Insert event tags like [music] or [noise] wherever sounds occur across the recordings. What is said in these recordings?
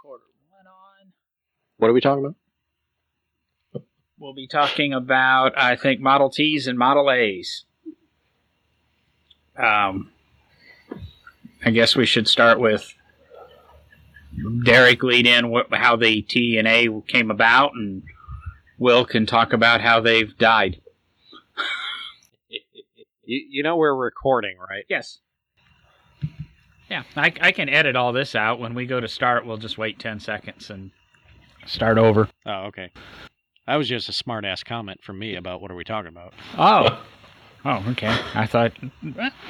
Quarter one on. What are we talking about? We'll be talking about, I think, Model Ts and Model As. Um, I guess we should start with Derek lead in wh- how the T and A came about, and Will can talk about how they've died. You, you know we're recording, right? Yes. Yeah, I, I can edit all this out. When we go to start, we'll just wait 10 seconds and start over. Oh, okay. That was just a smart ass comment from me about what are we talking about. Oh. Oh, okay. I thought.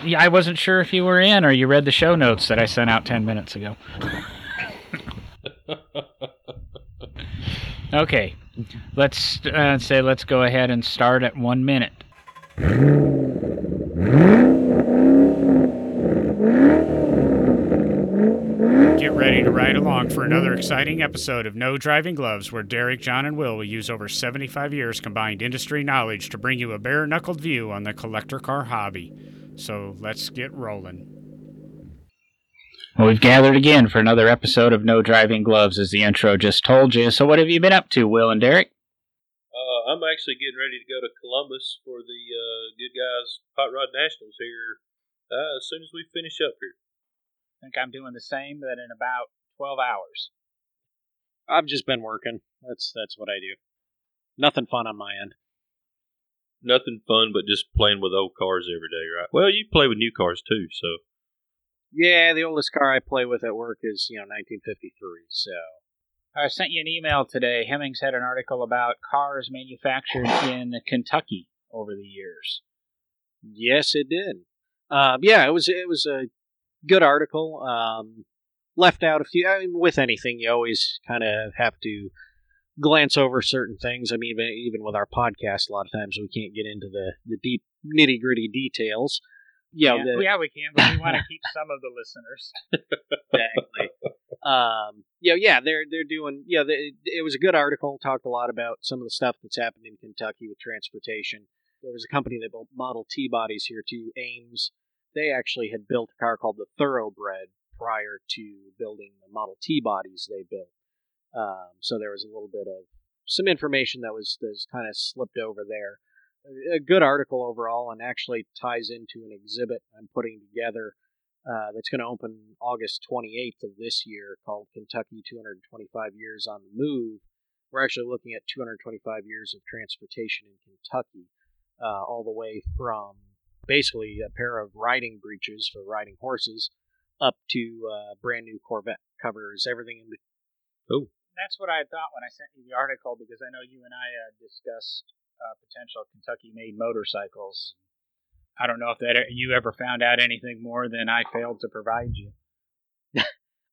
Yeah, I wasn't sure if you were in or you read the show notes that I sent out 10 minutes ago. [laughs] okay. Let's uh, say let's go ahead and start at one minute. Get ready to ride along for another exciting episode of No Driving Gloves, where Derek, John, and Will will use over 75 years combined industry knowledge to bring you a bare knuckled view on the collector car hobby. So let's get rolling. Well, we've gathered again for another episode of No Driving Gloves, as the intro just told you. So, what have you been up to, Will and Derek? Uh, I'm actually getting ready to go to Columbus for the uh, Goodguys Hot Rod Nationals here uh, as soon as we finish up here. I think I'm doing the same, but in about 12 hours. I've just been working. That's that's what I do. Nothing fun on my end. Nothing fun but just playing with old cars every day, right? Well, you play with new cars too, so Yeah, the oldest car I play with at work is you know 1953. So I sent you an email today. Hemmings had an article about cars manufactured in Kentucky over the years. yes, it did. Um, yeah, it was it was a good article. Um, left out a few. I mean, with anything, you always kind of have to glance over certain things. I mean, even, even with our podcast, a lot of times we can't get into the the deep nitty gritty details. You know, yeah, the- yeah, we can, but we want to [laughs] keep some of the listeners. exactly. um, you know, yeah, they're they're doing. Yeah, they, it was a good article. Talked a lot about some of the stuff that's happened in Kentucky with transportation. There was a company that built Model T bodies here too, Ames. They actually had built a car called the Thoroughbred prior to building the Model T bodies they built. Um, so there was a little bit of some information that was that was kind of slipped over there. A- good article overall, and actually ties into an exhibit I'm putting together uh, that's going to open August 28th of this year called Kentucky 225 Years on the Move. We're actually looking at 225 years of transportation in Kentucky, uh, all the way from basically a pair of riding breeches for riding horses up to uh, brand new Corvette. Covers everything in between. That's what I thought when I sent you the article because I know you and I uh, discussed uh, potential Kentucky-made motorcycles. I don't know if that you ever found out anything more than I failed to provide you. [laughs]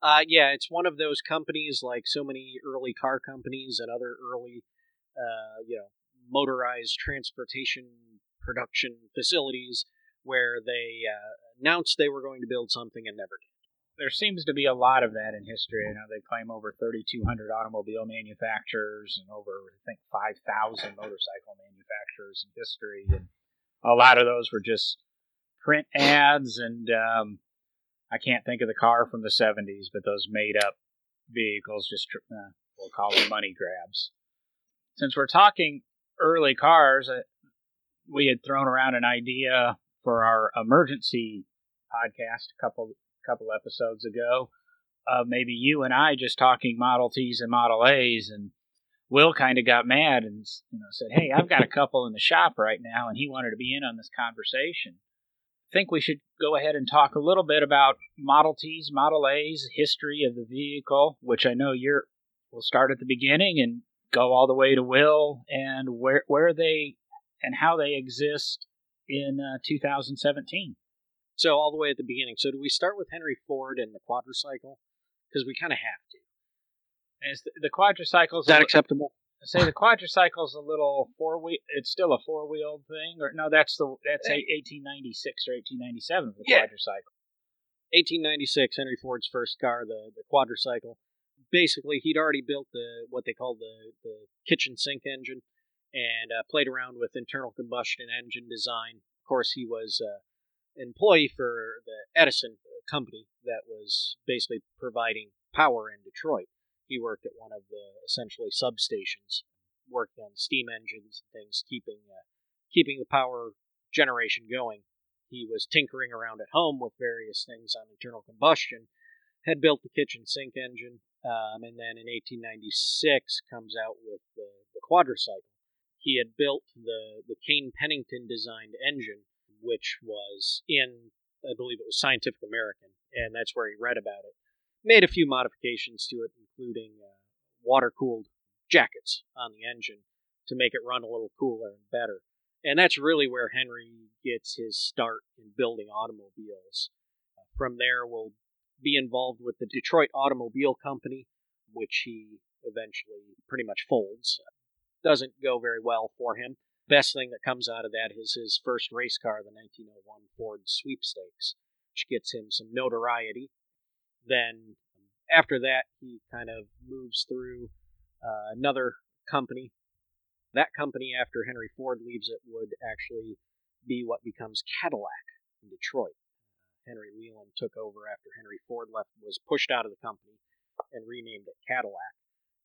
Uh, yeah, it's one of those companies like so many early car companies and other early, uh, you know, motorized transportation production facilities where they uh, announced they were going to build something and never did. There seems to be a lot of that in history. I know they claim over 3,200 automobile manufacturers and over, I think, 5,000 motorcycle manufacturers in history. And a lot of those were just print ads. And um, I can't think of the car from the 70s, but those made up vehicles, just, uh, we'll call them money grabs. Since we're talking early cars, we had thrown around an idea for our emergency podcast a couple couple episodes ago of maybe you and I just talking Model Ts and Model A's, and Will kind of got mad and you know said, "Hey, I've got a couple in the shop right now," and he wanted to be in on this conversation. I think we should go ahead and talk a little bit about Model Ts, Model A's, history of the vehicle, which I know you're. We'll start at the beginning and go all the way to Will and where where they and how they exist in uh, 2017. So all the way at the beginning. So do we start with Henry Ford and the quadricycle? Because we kind of have to. Is the, the quadricycles Is that acceptable? say the quadricycle is a little four wheel. It's still a four wheeled thing, or no? That's the that's Hey. eighteen ninety six or eighteen ninety seven. The Yeah. quadricycle. 1896, Henry Ford's first car, the, the quadricycle. Basically, he'd already built the what they called the, the kitchen sink engine and uh, played around with internal combustion engine design. Of course, he was uh, employee for the Edison company that was basically providing power in Detroit. He worked at one of the essentially substations, working on steam engines and things, keeping uh, keeping the power generation going. He was tinkering around at home with various things on internal combustion. Had built the kitchen sink engine, um, and then in 1896 comes out with the, the quadricycle. He had built the the Kane Pennington designed engine, which was in I believe it was Scientific American, and that's where he read about it. Made a few modifications to it, including uh, water cooled jackets on the engine to make it run a little cooler and better. And that's really where Henry gets his start in building automobiles. From there, we'll be involved with the Detroit Automobile Company, which he eventually pretty much folds. Doesn't go very well for him. Best thing that comes out of that is his first race car, the 1901 Ford Sweepstakes, which gets him some notoriety. Then, after that, he kind of moves through uh, another company. That company, after Henry Ford leaves it, would actually be what becomes Cadillac in Detroit. Henry Leland took over after Henry Ford left, was pushed out of the company, and renamed it Cadillac.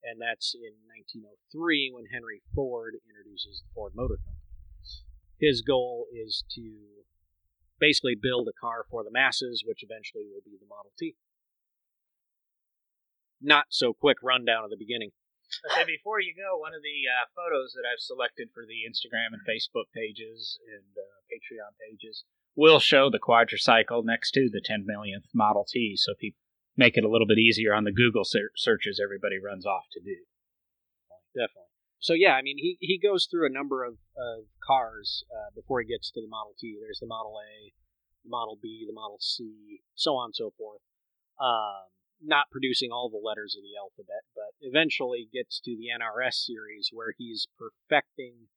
And that's in 1903 when Henry Ford introduces the Ford Motor Company. His goal is to basically build a car for the masses, which eventually will be the Model T. Not so quick rundown of the beginning. Okay, before you go, one of the uh, photos that I've selected for the Instagram and Facebook pages and uh, Patreon pages will show the quadricycle next to the 10 millionth Model T, so people make it a little bit easier on the Google ser- searches everybody runs off to do. Definitely. So yeah, I mean, he, he goes through a number of, of cars uh, before he gets to the Model T. There's the Model A, the Model B, the Model C, so on and so forth. Um, not producing all the letters of the alphabet, but eventually gets to the NRS series where he's perfecting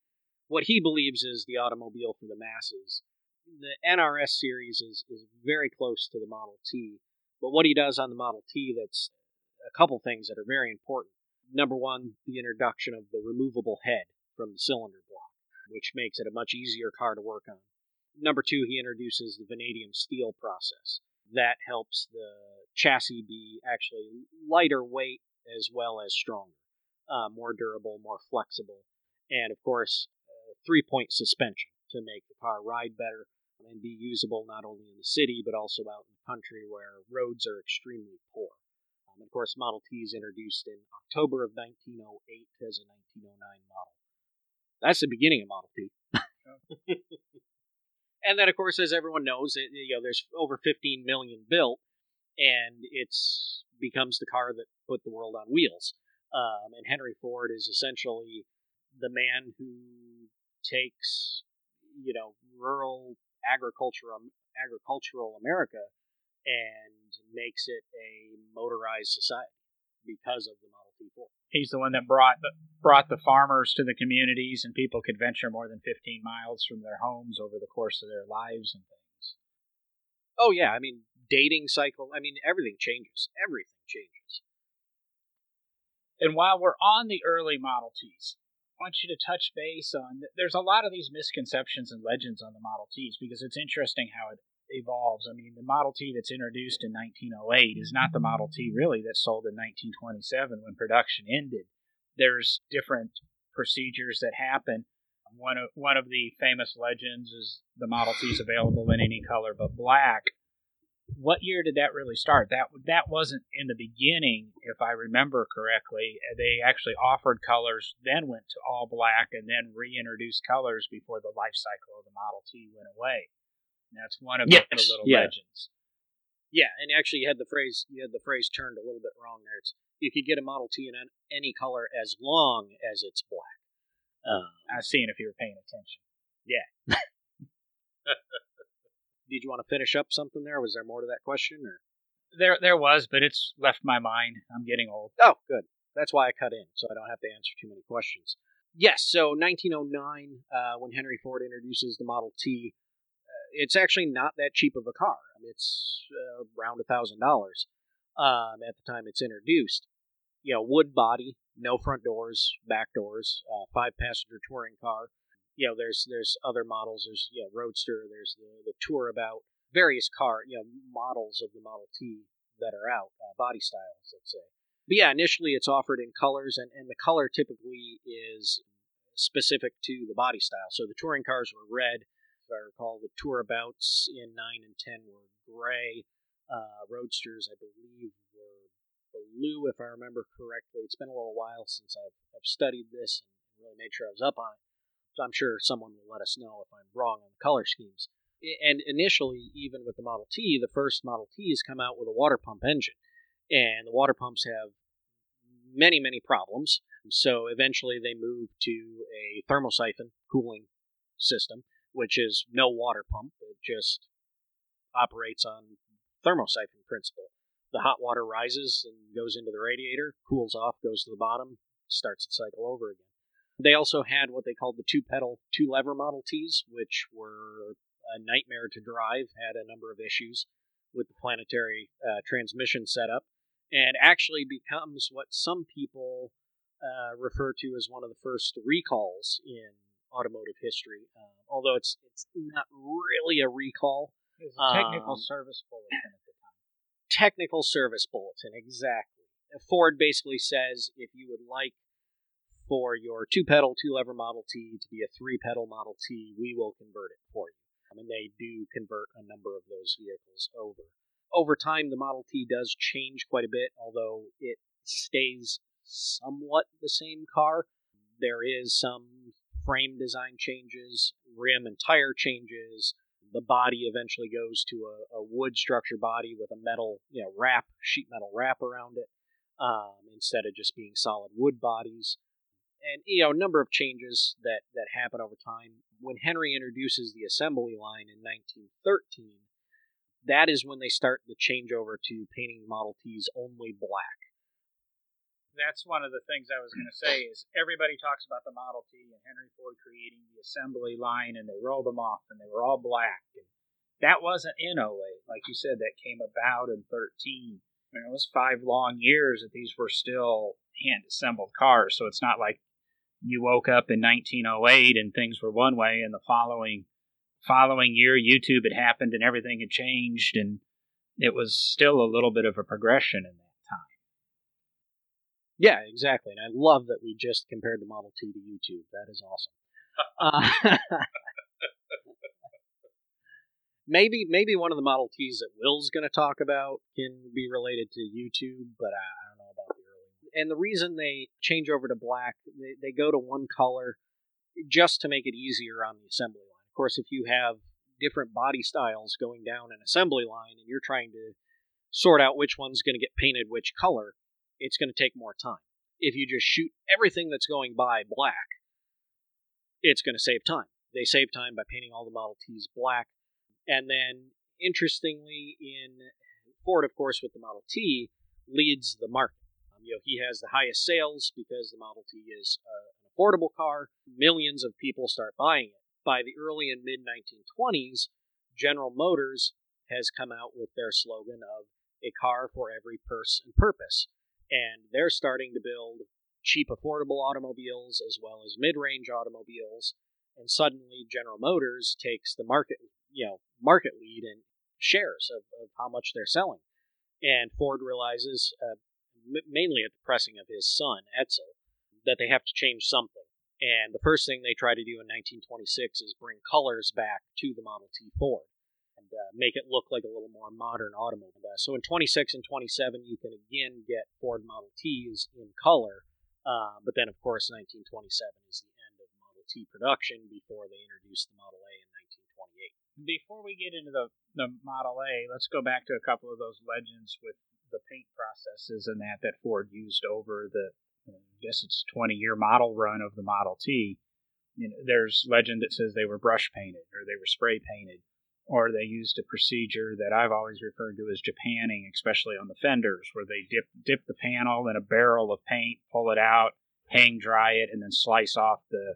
what he believes is the automobile for the masses. The NRS series is, is very close to the Model T, but what he does on the Model T that's a couple things that are very important. Number one, the introduction of the removable head from the cylinder block, which makes it a much easier car to work on. Number two, he introduces the vanadium steel process. That helps the chassis be actually lighter weight as well as stronger, uh, more durable, more flexible, and of course, uh, three point suspension to make the car ride better and be usable not only in the city but also out in the country where roads are extremely poor. Um, of course, Model T is introduced in October of 1908 as a 1909 model. That's the beginning of Model T. [laughs] and then, of course, as everyone knows, it, you know, there's over 15 million built, and it's becomes the car that put the world on wheels. Um, and Henry Ford is essentially the man who takes, you know, rural agricultural agricultural America and makes it a motorized society because of the Model T Ford. He's the one that brought the, brought the farmers to the communities, and people could venture more than 15 miles from their homes over the course of their lives and things. Oh yeah, I mean dating cycle. I mean everything changes. Everything changes. And while we're on the early Model Ts, want you to touch base on. There's a lot of these misconceptions and legends on the Model Ts because it's interesting how it evolves. I mean, the Model T that's introduced in 1908 is not the Model T really that sold in 1927 when production ended. There's different procedures that happen. One of one of the famous legends is the Model T is available in any color but black. What year did that really start? That that wasn't in the beginning, if I remember correctly. They actually offered colors, then went to all black, and then reintroduced colors before the life cycle of the Model T went away. And that's one of Yes, the little yeah. legends. Yeah, and actually you had the phrase you had the phrase turned a little bit wrong there. It's you could get a Model T in any color as long as it's black. Um, I was seeing if you were paying attention. [laughs] did you want to finish up something there? Was there more to that question? Or There, there was, but it's left my mind. I'm getting old. oh, good. That's why I cut in, so I don't have to answer too many questions. Yes, so 1909, uh, when Henry Ford introduces the Model T, uh, it's actually not that cheap of a car. I mean, it's uh, around a thousand dollars um, at the time it's introduced. You know, wood body, no front doors, back doors, uh, five passenger touring car. You know, there's there's other models. There's you know Roadster. There's the the Tourabout various car you know models of the Model T that are out, uh, body styles, let's say. But yeah, initially it's offered in colors, and, and the color typically is specific to the body style. So the touring cars were red. If I recall, the Tourabouts in 9 and 10 were gray. Uh, Roadsters, I believe, were blue, if I remember correctly. It's been a little while since I've, I've studied this and really made sure I was up on it. So I'm sure someone will let us know if I'm wrong on the color schemes. And initially, even with the Model T, the first Model Ts come out with a water pump engine. And the water pumps have many, many problems. So eventually they moved to a thermosiphon cooling system, which is no water pump. It just operates on thermosiphon principle. The hot water rises and goes into the radiator, cools off, goes to the bottom, starts the cycle over again. They also had what they called the two pedal, two lever Model Ts, which were a nightmare to drive, had a number of issues with the planetary uh, transmission setup and actually becomes what some people uh, refer to as one of the first recalls in automotive history. Um, although it's it's not really a recall. It's a technical Um, service bulletin at the time. Technical service bulletin, exactly. Ford basically says if you would like for your two pedal, two lever Model T to be a three pedal Model T, we will convert it for you. And they do convert a number of those vehicles over. Over time, the Model T does change quite a bit, although it stays somewhat the same car. There is some frame design changes, rim and tire changes. The body eventually goes to a, a wood structure body with a metal, you know, wrap, sheet metal wrap around it, um, instead of just being solid wood bodies. And you know, a number of changes that that happen over time. When Henry introduces the assembly line in 1913, that is when they start the changeover to painting Model Ts only black. That's one of the things I was going to say is everybody talks about the Model T and Henry Ford creating the assembly line and they rolled them off and they were all black. And that wasn't in 08. Like you said, that came about in 13. I mean, it was five long years that these were still hand assembled cars. So it's not like you woke up in 1908 and things were one way and the following following year YouTube had happened and everything had changed and it was still a little bit of a progression in that time. Yeah, exactly. And I love that we just compared the Model T to YouTube. That is awesome. uh, [laughs] maybe maybe one of the Model Ts that Will's going to talk about can be related to YouTube, but I, I don't know about the early. And the reason they change over to black, they, they go to one color just to make it easier on the assembly line. Of course, if you have different body styles going down an assembly line and you're trying to sort out which one's going to get painted which color, it's going to take more time. If you just shoot everything that's going by black, it's going to save time. They save time by painting all the Model Ts black. And then, interestingly, in Ford, of course, with the Model T, leads the market. You know, he has the highest sales because the Model T is uh, an affordable car. Millions of people start buying it. By the early and mid 1920s, General Motors has come out with their slogan of a car for every purse and purpose. And they're starting to build cheap, affordable automobiles as well as mid range automobiles. And suddenly, General Motors takes the market, you know, market lead in shares of, of how much they're selling. And Ford realizes, uh, m- mainly at the pressing of his son, Edsel, that they have to change something. And the first thing they try to do in 1926 is bring colors back to the Model T Ford and uh, make it look like a little more modern automobile. So in 26 and 27, you can again get Ford Model Ts in color. Uh, but then, of course, 1927 is the end of Model T production before they introduced the Model A in 1928. Before we get into the, the Model A, let's go back to a couple of those legends with the paint processes and that that Ford used over the, I guess it's 20 year model run of the Model T. You know, there's legend that says they were brush painted or they were spray painted or they used a procedure that I've always referred to as Japanning, especially on the fenders, where they dip dip the panel in a barrel of paint, pull it out, hang dry it, and then slice off the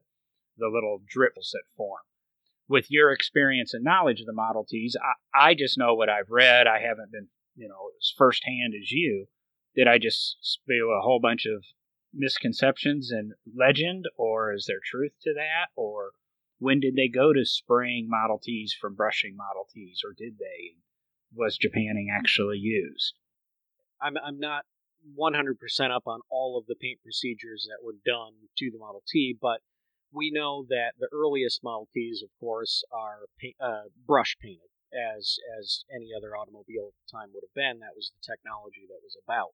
the little drips that form. With your experience and knowledge of the Model Ts, I, I just know what I've read. I haven't been, you know, as firsthand as you. Did I just spew a whole bunch of misconceptions and legend, or is there truth to that, or when did they go to spraying Model Ts from brushing Model Ts, or did they? Was Japanning actually used? I'm, I'm not 100% up on all of the paint procedures that were done to the Model T, but we know that the earliest Model Ts, of course, are paint, uh, brush painted, as as any other automobile at the time would have been. That was the technology that was about.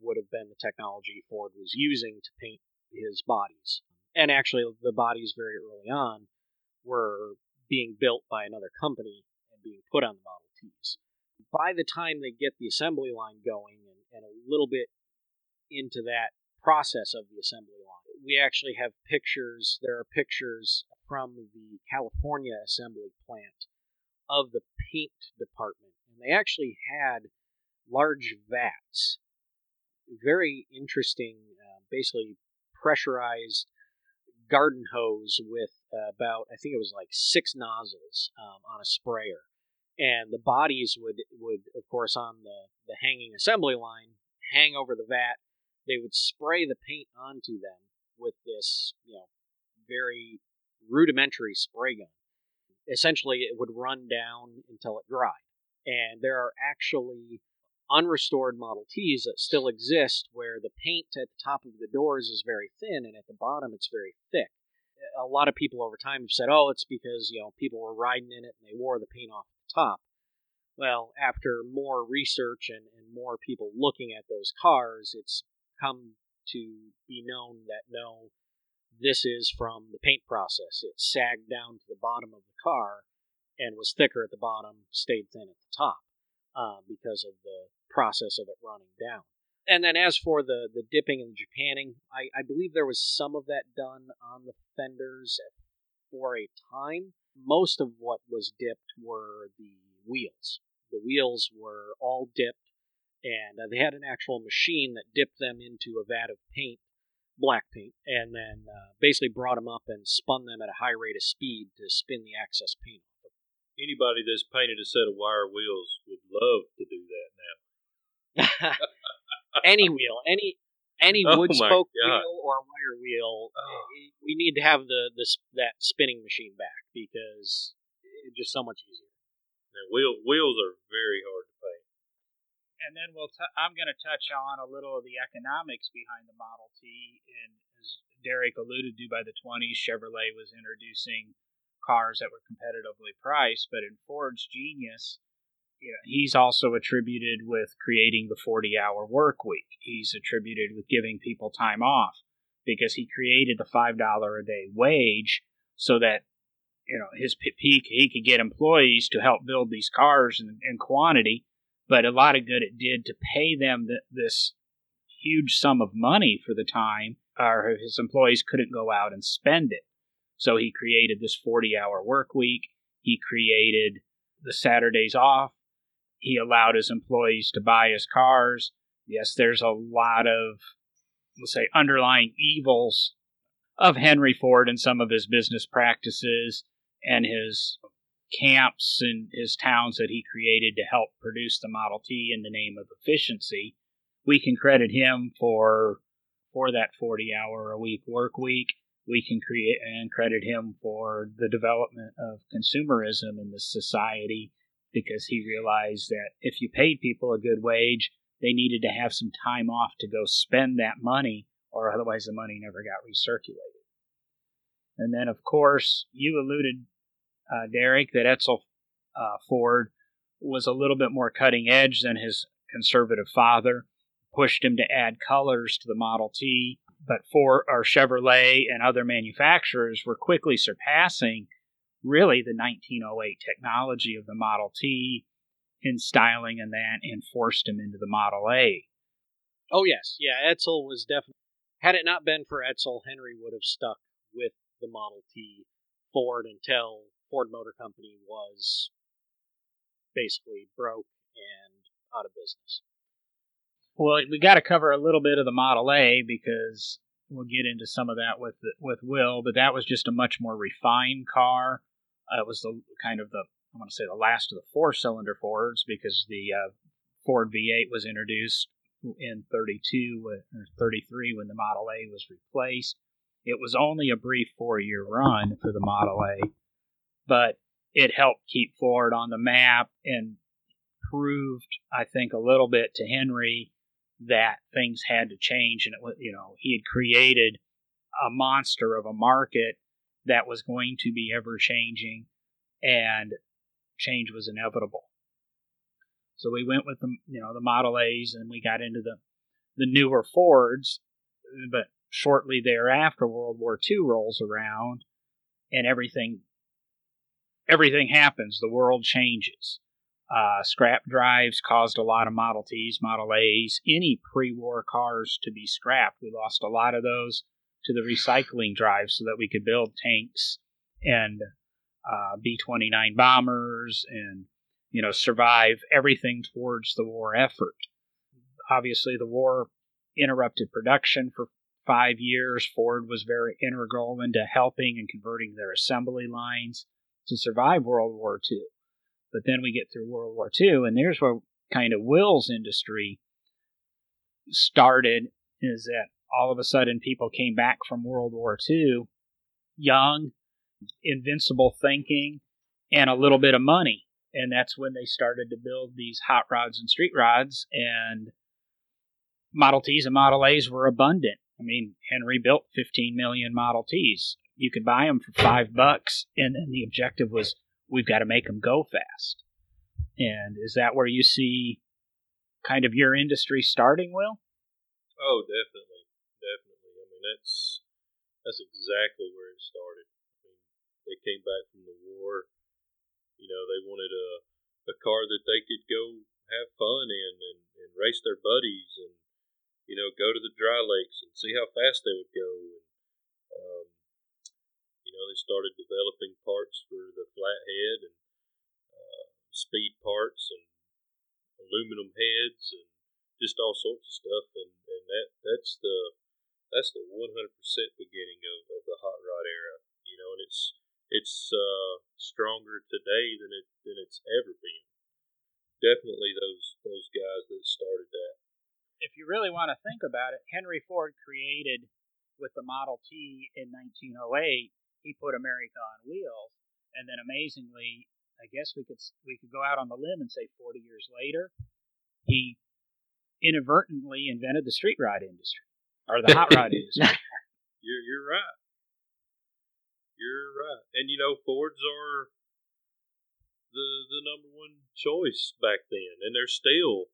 Would have been the technology Ford was using to paint his bodies. And actually, the bodies very early on were being built by another company and being put on the Model Ts. By the time they get the assembly line going and, and a little bit into that process of the assembly line, we actually have pictures. There are pictures from the California assembly plant of the paint department. And they actually had large vats, very interesting, uh, basically pressurized garden hose with uh, about, I think it was like six nozzles um, on a sprayer. And the bodies would, would of course, on the, the hanging assembly line, hang over the vat. They would spray the paint onto them with this, you know, very rudimentary spray gun. Essentially, it would run down until it dried. And there are actually unrestored Model Ts that still exist where the paint at the top of the doors is very thin and at the bottom it's very thick. A lot of people over time have said, oh, it's because, you know, people were riding in it and they wore the paint off the top. Well, after more research and, and more people looking at those cars, it's come to be known that no, this is from the paint process. It sagged down to the bottom of the car and was thicker at the bottom, stayed thin at the top uh, because of the process of it running down. And then as for the, the dipping and the japanning, I, I believe there was some of that done on the fenders for a time. Most of what was dipped were the wheels. The wheels were all dipped, and uh, they had an actual machine that dipped them into a vat of paint, black paint, and then uh, basically brought them up and spun them at a high rate of speed to spin the excess paint. Anybody that's painted a set of wire wheels would love to do that now. [laughs] any wheel, any any [laughs] Oh wood spoke God. wheel or wire wheel, Oh. we need to have the, the s- that spinning machine back because it's just so much easier. Now, wheel, wheels are very hard to paint. And then we'll. T- I'm going to touch on a little of the economics behind the Model T. And as Derek alluded to, by the 20s, Chevrolet was introducing cars that were competitively priced. But in Ford's genius, you know, he's also attributed with creating the 40-hour work week. He's attributed with giving people time off because he created the five dollar a day wage so that you know his peak he could get employees to help build these cars in, in quantity but a lot of good it did to pay them th- this huge sum of money for the time or his employees couldn't go out and spend it. So he created this 40 hour work week. He created the saturdays off. He allowed his employees to buy his cars. Yes there's a lot of let's say underlying evils of henry ford and some of his business practices and his camps and his towns that he created to help produce the Model T in the name of efficiency. We can credit him for for that 40 hour a week work week. We can create and credit him for the development of consumerism in this society because he realized that if you paid people a good wage, they needed to have some time off to go spend that money or otherwise the money never got recirculated. And then, of course, you alluded uh, Derek, that Edsel uh, Ford was a little bit more cutting edge than his conservative father, pushed him to add colors to the Model T. But Ford or Chevrolet and other manufacturers were quickly surpassing really the 1908 technology of the Model T in styling and that, and forced him into the Model A. Oh yes, yeah. Edsel was definitely. Had it not been for Edsel, Henry would have stuck with the Model T Ford until Ford Motor Company was basically broke and out of business. Well, we got to cover a little bit of the Model A because we'll get into some of that with with Will. But that was just a much more refined car. Uh, it was the kind of the I want to say the last of the four cylinder Fords because the uh, Ford V8 was introduced in 32 or 33 when the Model A was replaced. It was only a brief four year run for the Model A, but it helped keep Ford on the map and proved, I think, a little bit to Henry that things had to change, and it was you know he had created a monster of a market that was going to be ever changing, and change was inevitable. So we went with the you know the Model A's, and we got into the the newer Fords, but shortly thereafter, World War II rolls around, and everything everything happens. The world changes. Uh, scrap drives caused a lot of Model Ts, Model A's, any pre-war cars to be scrapped. We lost a lot of those to the recycling drive so that we could build tanks and uh, B-29 bombers and you know survive everything towards the war effort. Obviously, the war interrupted production for five years. Ford was very integral into helping and converting their assembly lines to survive World War II. But then we get through World War II, and there's where kind of Will's industry started is that all of a sudden people came back from World War II young, invincible thinking, and a little bit of money. And that's when they started to build these hot rods and street rods, and Model Ts and Model A's were abundant. I mean, Henry built 15 million Model Ts. You could buy them for five bucks, and then the objective was we've got to make them go fast. And is that where you see kind of your industry starting, Will? Oh, definitely, definitely. I mean, that's that's exactly where it started. I mean, they came back from the war. You know, they wanted a a car that they could go have fun in and, and race their buddies and you know go to the dry lakes and see how fast they would go. And, um, you know, they started developing parts for the flathead and uh, speed parts and aluminum heads and just all sorts of stuff. And, and that that's the that's the 100% beginning of, of the hot rod era. You know, and it's it's uh, stronger today than it than it's ever been. Definitely those those guys that started that. If you really want to think about it, Henry Ford created with the Model T in 1908 he put America on wheels, and then amazingly, I guess we could we could go out on the limb and say 40 years later, he inadvertently invented the street rod industry or the hot rod [laughs] industry. You're you're right. You're right, and you know Fords are the the number one choice back then, and they're still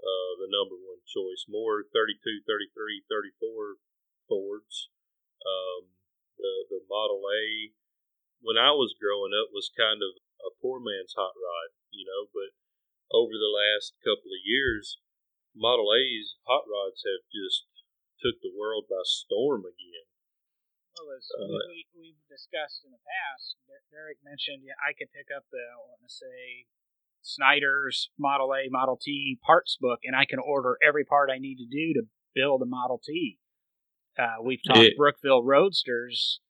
uh, the number one choice. More 32, 33, 34 Fords. Um, the the Model A when I was growing up was kind of a poor man's hot rod, you know. But over the last couple of years, Model A's hot rods have just took the world by storm again. Well, as uh, we, we've discussed in the past, Derek mentioned yeah, I could pick up the, I want to say, Snyder's Model A, Model T parts book, and I can order every part I need to do to build a Model T. Uh, we've talked it, Brookville Roadsters.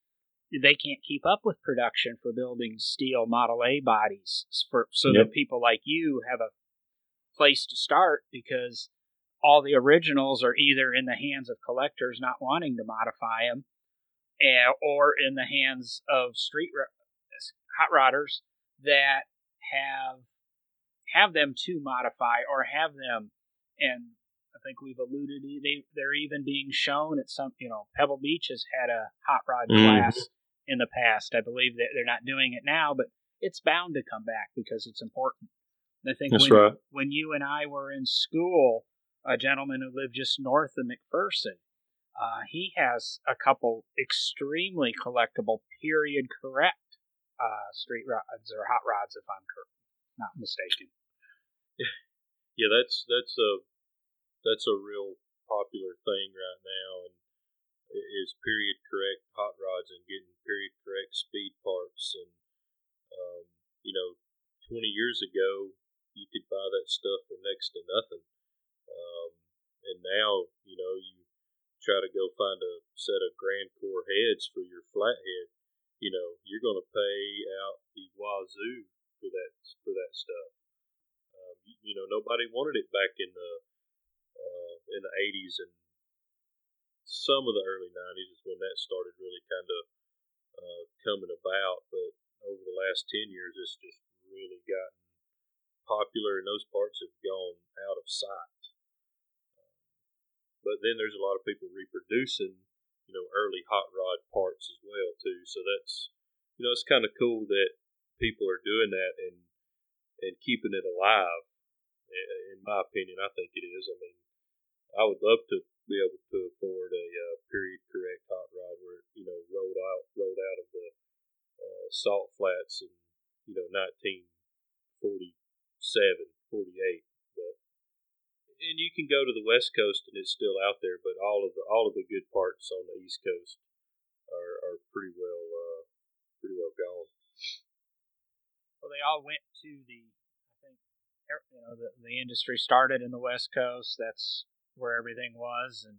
They can't keep up with production for building steel Model A bodies, for, so yep. that people like you have a place to start because all the originals are either in the hands of collectors not wanting to modify them, and, or in the hands of street hot rodders that have have them to modify or have them and I think we've alluded they they're even being shown at some you know Pebble Beach has had a hot rod mm. class in the past. I believe that they're not doing it now, but it's bound to come back because it's important. I think That's when, right. when you and I were in school, a gentleman who lived just north of McPherson, uh, he has a couple extremely collectible period correct uh, street rods or hot rods, if I'm not mistaken. [laughs] Yeah, that's that's a that's a real popular thing right now, and is period correct hot rods and getting period correct speed parts. And um, you know, 20 years ago, you could buy that stuff for next to nothing, um, and now you know you try to go find a set of Grand Core heads for your flathead. You know, you're going to pay out the wazoo for that for that stuff. Um, you, you know, nobody wanted it back in the uh, in the 80s and some of the early 90s is when that started really kind of uh, coming about. But over the last 10 years, it's just really gotten popular, and those parts have gone out of sight. but then there's a lot of people reproducing, you know, early hot rod parts as well too. So that's, you know, it's kind of cool that people are doing that and and keeping it alive. In my opinion, I think it is. I mean, I would love to be able to afford a uh, period correct hot rod where you know rolled out rolled out of the uh, salt flats in you know 1947, 48. But and you can go to the west coast and it's still out there, but all of the all of the good parts on the east coast are, are pretty well uh, pretty well gone. Well, they all went to the. I think you know the the industry started in the west coast. That's where everything was, and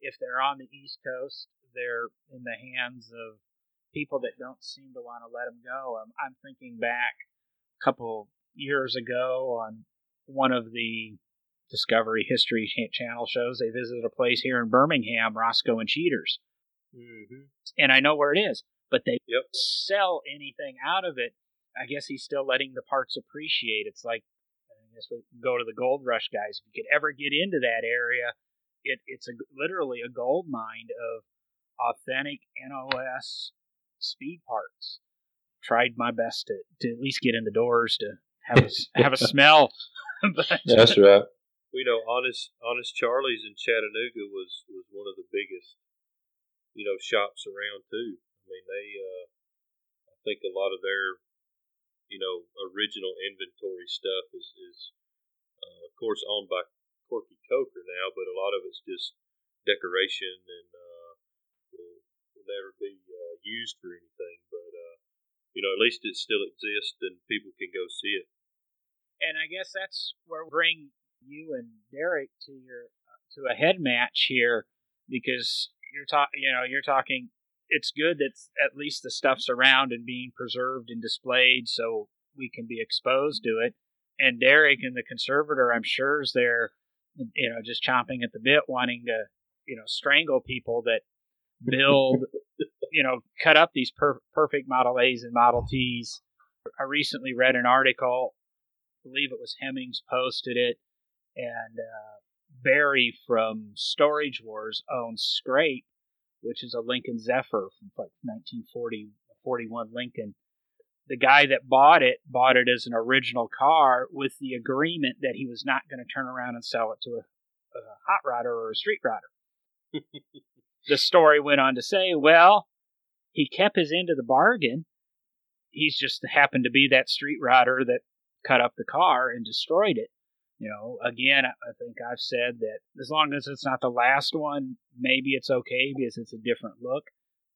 if they're on the East Coast, they're in the hands of people that don't seem to want to let them go. Um, I'm thinking back a couple years ago on one of the Discovery History Channel shows. They visited a place here in Birmingham, Roscoe and Cheaters, Mm-hmm. and I know where it is, but they Yep. sell anything out of it. I guess he's still letting the parts appreciate. It's like I guess go to the gold rush guys. If you could ever get into that area, it, it's a, literally a gold mine of authentic NOS speed parts. Tried my best to, to at least get in the doors to have a, s- [laughs] have a smell. [laughs] but, That's right. We know honest honest Charley's in Chattanooga was was one of the biggest you know shops around too. I mean they uh, I think a lot of their you know original inventory stuff is is uh, of course owned by Corky Coker now, but a lot of it's just decoration and uh, will, will never be uh, used for anything. But uh, you know at least it still exists and people can go see it. and I guess that's where we bring you and Derek to your uh, to a head match here because you're talking. You know, you're talking. It's good that at least the stuff's around and being preserved and displayed, so we can be exposed to it. And Derek and the conservator, I'm sure, is there, you know, just chomping at the bit, wanting to, you know, strangle people that build, [laughs] you know, cut up these per- perfect Model A's and Model T's. I recently read an article believe it was Hemmings posted it, and uh, Barry from Storage Wars owns Scrape, which is a Lincoln Zephyr from like 1940 41 Lincoln. The guy that bought it bought it as an original car with the agreement that he was not going to turn around and sell it to a, a hot rodder or a street rodder. [laughs] the story went on to say, well, he kept his end of the bargain. He's just happened to be that street rodder that cut up the car and destroyed it. You know, again, I think I've said that as long as it's not the last one, maybe it's okay because it's a different look.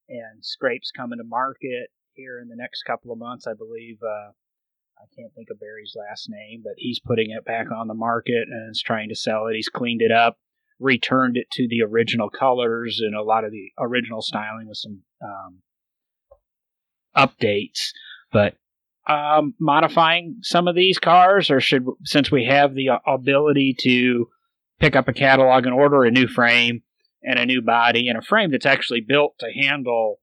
And Scrape's coming to market here in the next couple of months, I believe. Uh, I can't think of Barry's last name, but he's putting it back on the market and is trying to sell it. He's cleaned it up, returned it to the original colors and a lot of the original styling with some um, updates. But um, modifying some of these cars, or should since we have the ability to pick up a catalog and order a new frame and a new body and a frame that's actually built to handle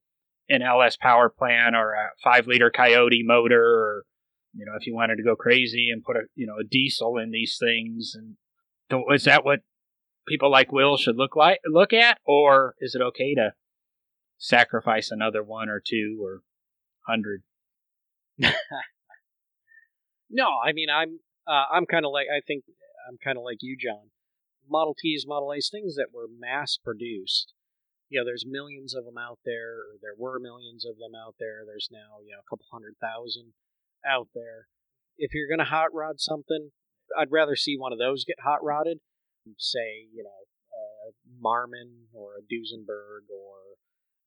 an LS power plant or a five liter Coyote motor, or you know, if you wanted to go crazy and put a you know a diesel in these things, and so is that what people like Will should look like look at, or is it okay to sacrifice another one or two or hundred? No, I mean I'm uh, I'm kind of like I think I'm kind of like you, John. Model Ts, Model A's, things that were mass produced. You know, there's millions of them out there, or there were millions of them out there. There's now you know a couple hundred thousand out there. If you're gonna hot rod something, I'd rather see one of those get hot rodded. Say you know a Marmon or a Duesenberg or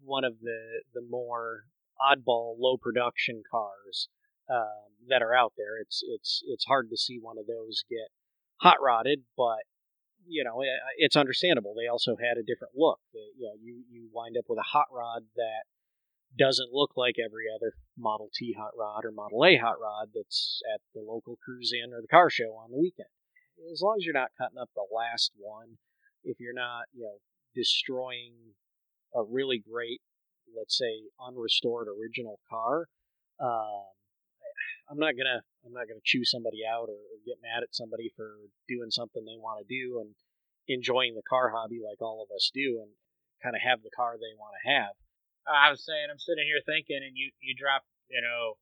one of the the more oddball low production cars um, that are out there. It's it's it's hard to see one of those get hot rodded, but you know it's understandable. They also had a different look. You know, you you wind up with a hot rod that doesn't look like every other Model T hot rod or Model A hot rod that's at the local cruise in or the car show on the weekend. As long as you're not cutting up the last one, if you're not you know destroying a really great, let's say unrestored original car. Um, I'm not gonna I'm not gonna chew somebody out or, or get mad at somebody for doing something they want to do and enjoying the car hobby like all of us do, and kind of have the car they want to have. I was saying, I'm sitting here thinking, and you you drop, you know,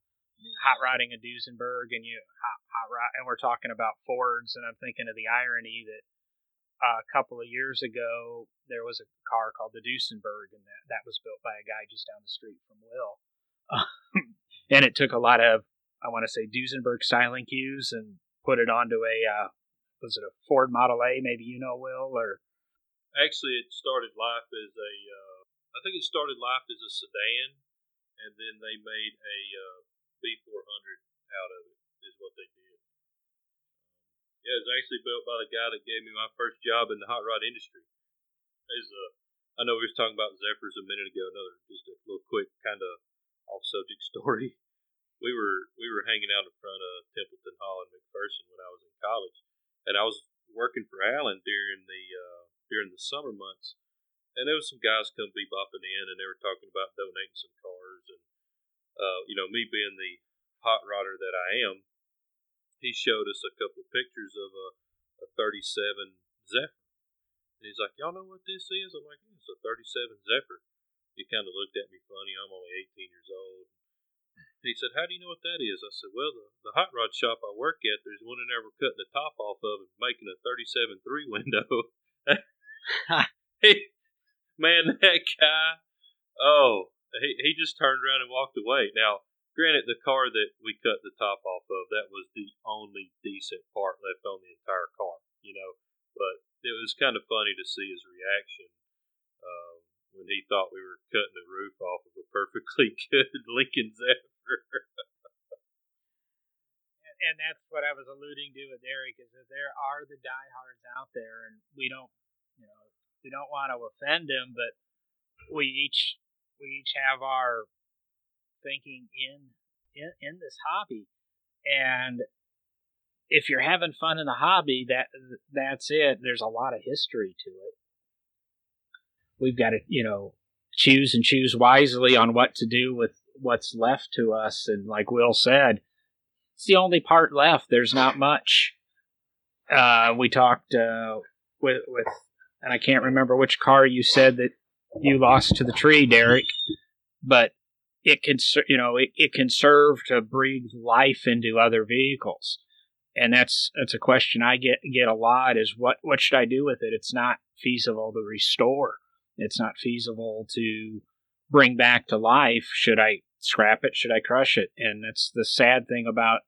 hot rodding a Duesenberg, and you hot, hot rod, and we're talking about Fords, and I'm thinking of the irony that a couple of years ago there was a car called the Duesenberg, and that that was built by a guy just down the street from Will, [laughs] and it took a lot of I want to say Duesenberg styling cues and put it onto a uh, was it a Ford Model A? Maybe you know Will or Actually, it started life as a. Uh, I think it started life as a sedan, and then they made a uh, B400 out of it. Is what they did. Yeah, it was actually built by the guy that gave me my first job in the hot rod industry. Is a. I know we were talking about Zephyrs a minute ago. Another just a little quick kind of off subject [laughs] story. We were we were hanging out in front of Templeton Hall in McPherson when I was in college, and I was working for Allen during the uh, during the summer months, and there was some guys come be bopping in, and they were talking about donating some cars, and uh, you know me being the hot rodder that I am, he showed us a couple of pictures of a, a 37 Zephyr. And he's like, y'all know what this is? I'm like, yeah, it's a 37 Zephyr. He kind of looked at me funny. I'm only 18 years old. He said, how do you know what that is? I said, well, the, the hot rod shop I work at, there's one in there we're cutting the top off of and making a 37 3 window. [laughs] man, that guy, oh, he, he just turned around and walked away. Now, granted, the car that we cut the top off of, that was the only decent part left on the entire car, you know. But it was kind of funny to see his reaction um, when he thought we were cutting the roof off of a perfectly [laughs] good Lincoln Zephyr. and that's what I was alluding to with Eric is that there are the diehards out there, and we don't, you know, we don't want to offend them, but we each we each have our thinking in in, in this hobby, and if you're having fun in the hobby, that that's it. There's a lot of history to it. We've got to, you know, choose and choose wisely on what to do with what's left to us. And like Will said, it's the only part left. There's not much. Uh, we talked uh, with with, and I can't remember which car you said that you lost to the tree, Derek, but it can, you know, it, it can serve to breathe life into other vehicles and that's that's a question I get get a lot is what what should I do with it? It's not feasible to restore. It's not feasible to bring back to life. Should I scrap it? Should I crush it? And that's the sad thing about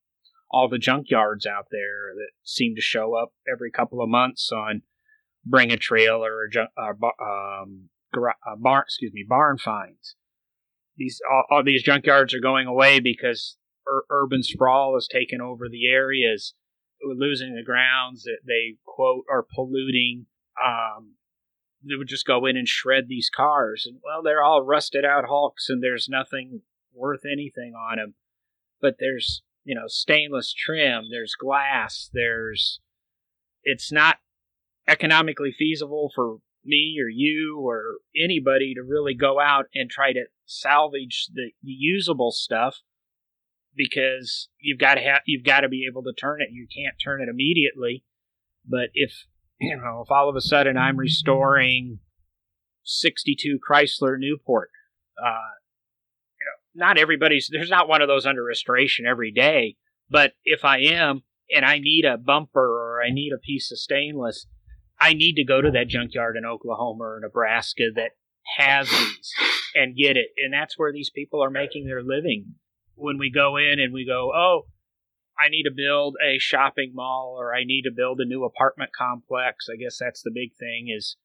all the junkyards out there that seem to show up every couple of months on bring a trailer or a, junk, um, a barn, excuse me, barn finds. These all, all these junkyards are going away because ur- urban sprawl has taken over the areas, losing the grounds that they quote are polluting. Um, they would just go in and shred these cars, and well, they're all rusted out hulks, and there's nothing worth anything on them. But there's you know stainless trim, there's glass, there's it's not economically feasible for me or you or anybody to really go out and try to salvage the usable stuff because you've got to have you've got to be able to turn it. You can't turn it immediately. But if you know, if all of a sudden I'm restoring 62 Chrysler Newport, uh, you know, not everybody's there's not one of those under restoration every day. But if I am and I need a bumper or I need a piece of stainless, I need to go to that junkyard in Oklahoma or Nebraska that has these and get it. And that's where these people are making their living when we go in and we go, oh, I need to build a shopping mall or I need to build a new apartment complex. I guess that's the big thing is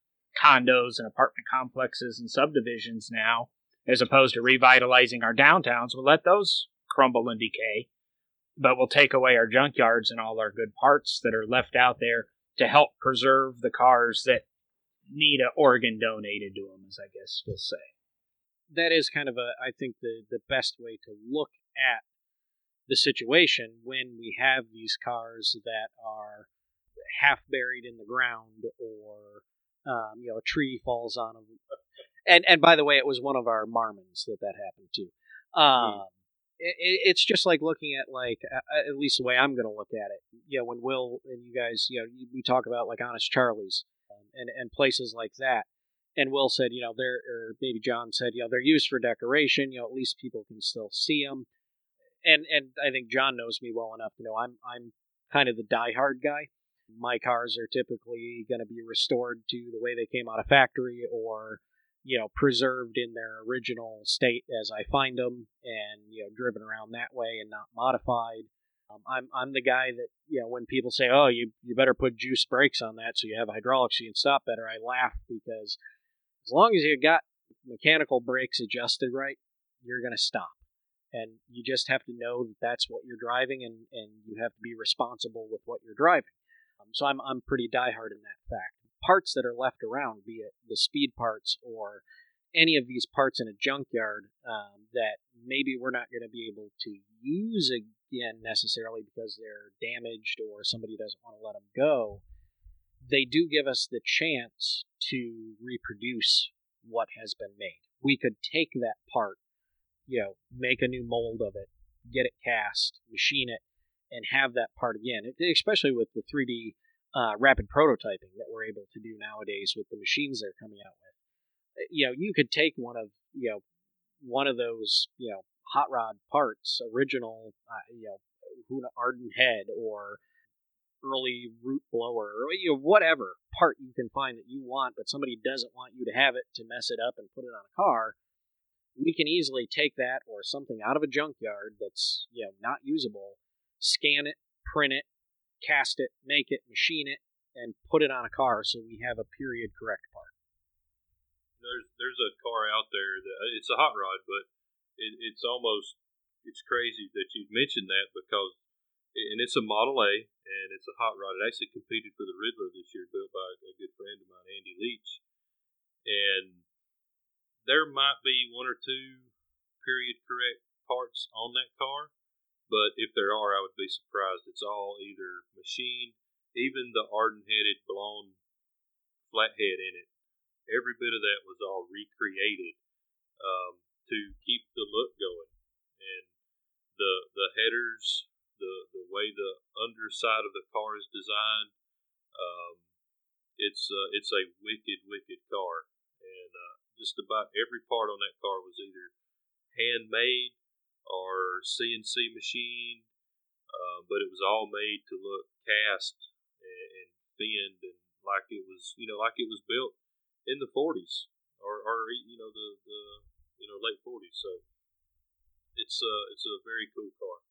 condos and apartment complexes and subdivisions now, as opposed to revitalizing our downtowns. We'll let those crumble and decay, but we'll take away our junkyards and all our good parts that are left out there to help preserve the cars that need an organ donated to them, as I guess we'll say that is kind of a I think the the best way to look at the situation when we have these cars that are half buried in the ground or um, you know a tree falls on them. And and by the way, it was one of our Marmons that that happened to. Um, mm. It, it's just like looking at like at least the way I'm going to look at it. You know, when Will and you guys, you know, we talk about like Honest Charley's um, and and places like that. And Will said, you know, they're or maybe John said, you know, they're used for decoration. You know, at least people can still see them. And and I think John knows me well enough to know I'm I'm kind of the diehard guy. My cars are typically going to be restored to the way they came out of factory, or you know, preserved in their original state as I find them, and you know, driven around that way and not modified. Um, I'm I'm the guy that you know when people say, "Oh, you you better put juice brakes on that so you have hydraulics you can stop better," I laugh because as long as you got mechanical brakes adjusted right, you're going to stop. And you just have to know that that's what you're driving, and, and you have to be responsible with what you're driving. Um, so I'm I'm pretty diehard in that fact. Parts that are left around, be it the speed parts or any of these parts in a junkyard um, that maybe we're not going to be able to use again necessarily because they're damaged or somebody doesn't want to let them go, they do give us the chance to reproduce what has been made. We could take that part, you know, make a new mold of it, get it cast, machine it, and have that part again, especially with the 3D uh, rapid prototyping that we're able to do nowadays with the machines they're coming out with. Uh, you know, you could take one of, you know, one of those, you know, hot rod parts, original, uh, you know, Huna Ardun head or early root blower or you know, whatever part you can find that you want, but somebody doesn't want you to have it to mess it up and put it on a car, we can easily take that or something out of a junkyard that's you know not usable, scan it, print it, cast it, make it, machine it, and put it on a car so we have a period correct part. There's there's a car out there that uh, it's a hot rod, but it, it's almost it's crazy that you mentioned that because and it's a Model A and it's a hot rod. It actually competed for the Ridler this year, built by a good friend of mine, Andy Leach. And there might be one or two period correct parts on that car, but if there are, I would be surprised. It's all either machine, even the Ardun headed blown flathead in it. Every bit of that was all recreated um, to keep the look going. And the the headers the the way the underside of the car is designed. Um, it's uh, it's a wicked wicked car, and uh, just about every part on that car was either handmade or CNC machine, uh, but it was all made to look cast and, and thinned and like it was you know like it was built in the 40s or, or you know the, the you know late 40s. So it's uh it's a very cool car.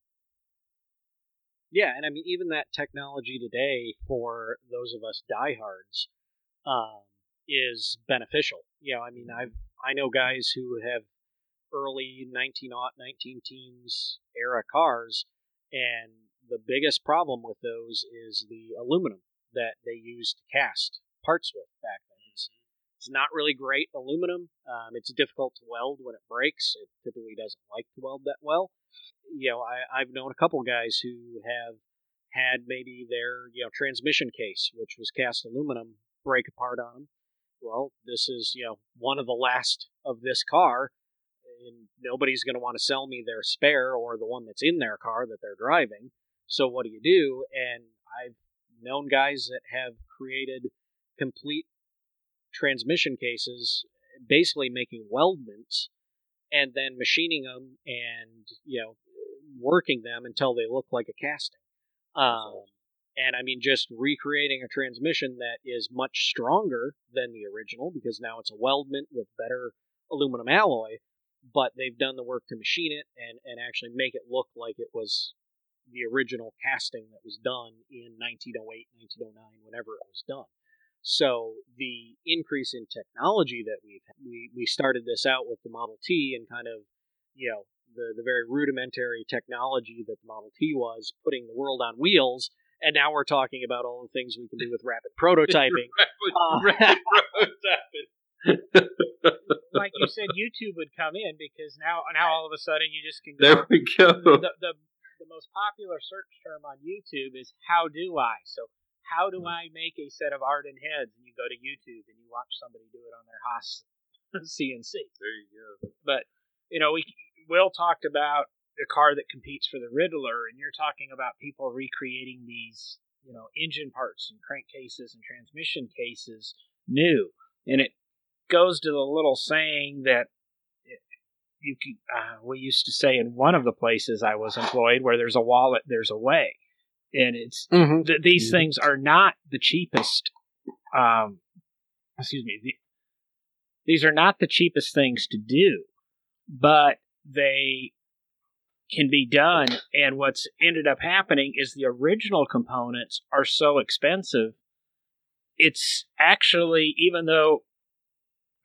Yeah, and I mean even that technology today for those of us diehards um, is beneficial. You know, I mean I've I know guys who have early 19 19 teens era cars, and the biggest problem with those is the aluminum that they used to cast parts with back then. It's, it's not really great aluminum. Um, it's difficult to weld when it breaks. It typically doesn't like to weld that well you know, I, I've known a couple guys who have had maybe their you know transmission case, which was cast aluminum, break apart on them. Well, this is you know one of the last of this car, and nobody's going to want to sell me their spare or the one that's in their car that they're driving. So what do you do? And I've known guys that have created complete transmission cases, basically making weldments and then machining them and you know working them until they look like a casting. Um, and I mean, just recreating a transmission that is much stronger than the original because now it's a weldment with better aluminum alloy, but they've done the work to machine it and, and actually make it look like it was the original casting that was done in 1908, 1909, whenever it was done. So the increase in technology that we've we we started this out with the Model T and kind of you know the, the very rudimentary technology that the Model T was, putting the world on wheels. And now we're talking about all the things we can do with rapid [laughs] prototyping. rapid, uh, [laughs] rapid prototyping. You said, YouTube would come in because now, now all of a sudden you just can go. There we go. The, the, the most popular search term on YouTube is "How do I?" So, how do hmm. I make a set of Ardun heads? And you go to YouTube and you watch somebody do it on their Haas [laughs] CNC. There you go. But you know, we Will talked about the car that competes for the Ridler, and you're talking about people recreating these you know engine parts and crankcases and transmission cases new, and it goes to the little saying that you can, uh, we used to say in one of the places I was employed, where there's a wallet, there's a way, and it's Mm-hmm. th- these Mhm. things are not the cheapest. Um, excuse me. The, these are not the cheapest things to do, but they can be done. And what's ended up happening is the original components are so expensive. It's actually, even though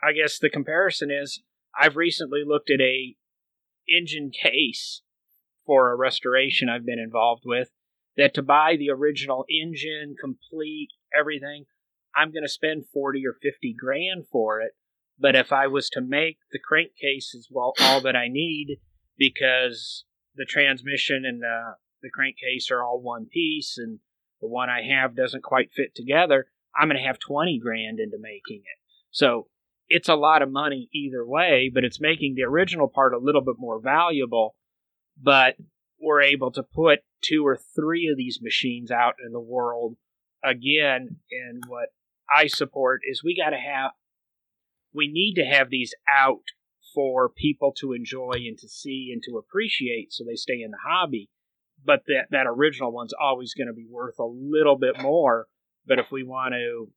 I guess the comparison is, I've recently looked at a engine case for a restoration I've been involved with that to buy the original engine, complete everything, I'm going to spend 40 or 50 grand for it. But if I was to make the crankcase as well, all that I need because the transmission and the, the crankcase are all one piece and the one I have doesn't quite fit together, I'm going to have 20 grand into making it. So it's a lot of money either way, but it's making the original part a little bit more valuable. But we're able to put two or three of these machines out in the world again. And what I support is we got to have, we need to have these out for people to enjoy and to see and to appreciate so they stay in the hobby. But that, that original one's always going to be worth a little bit more. But if we want to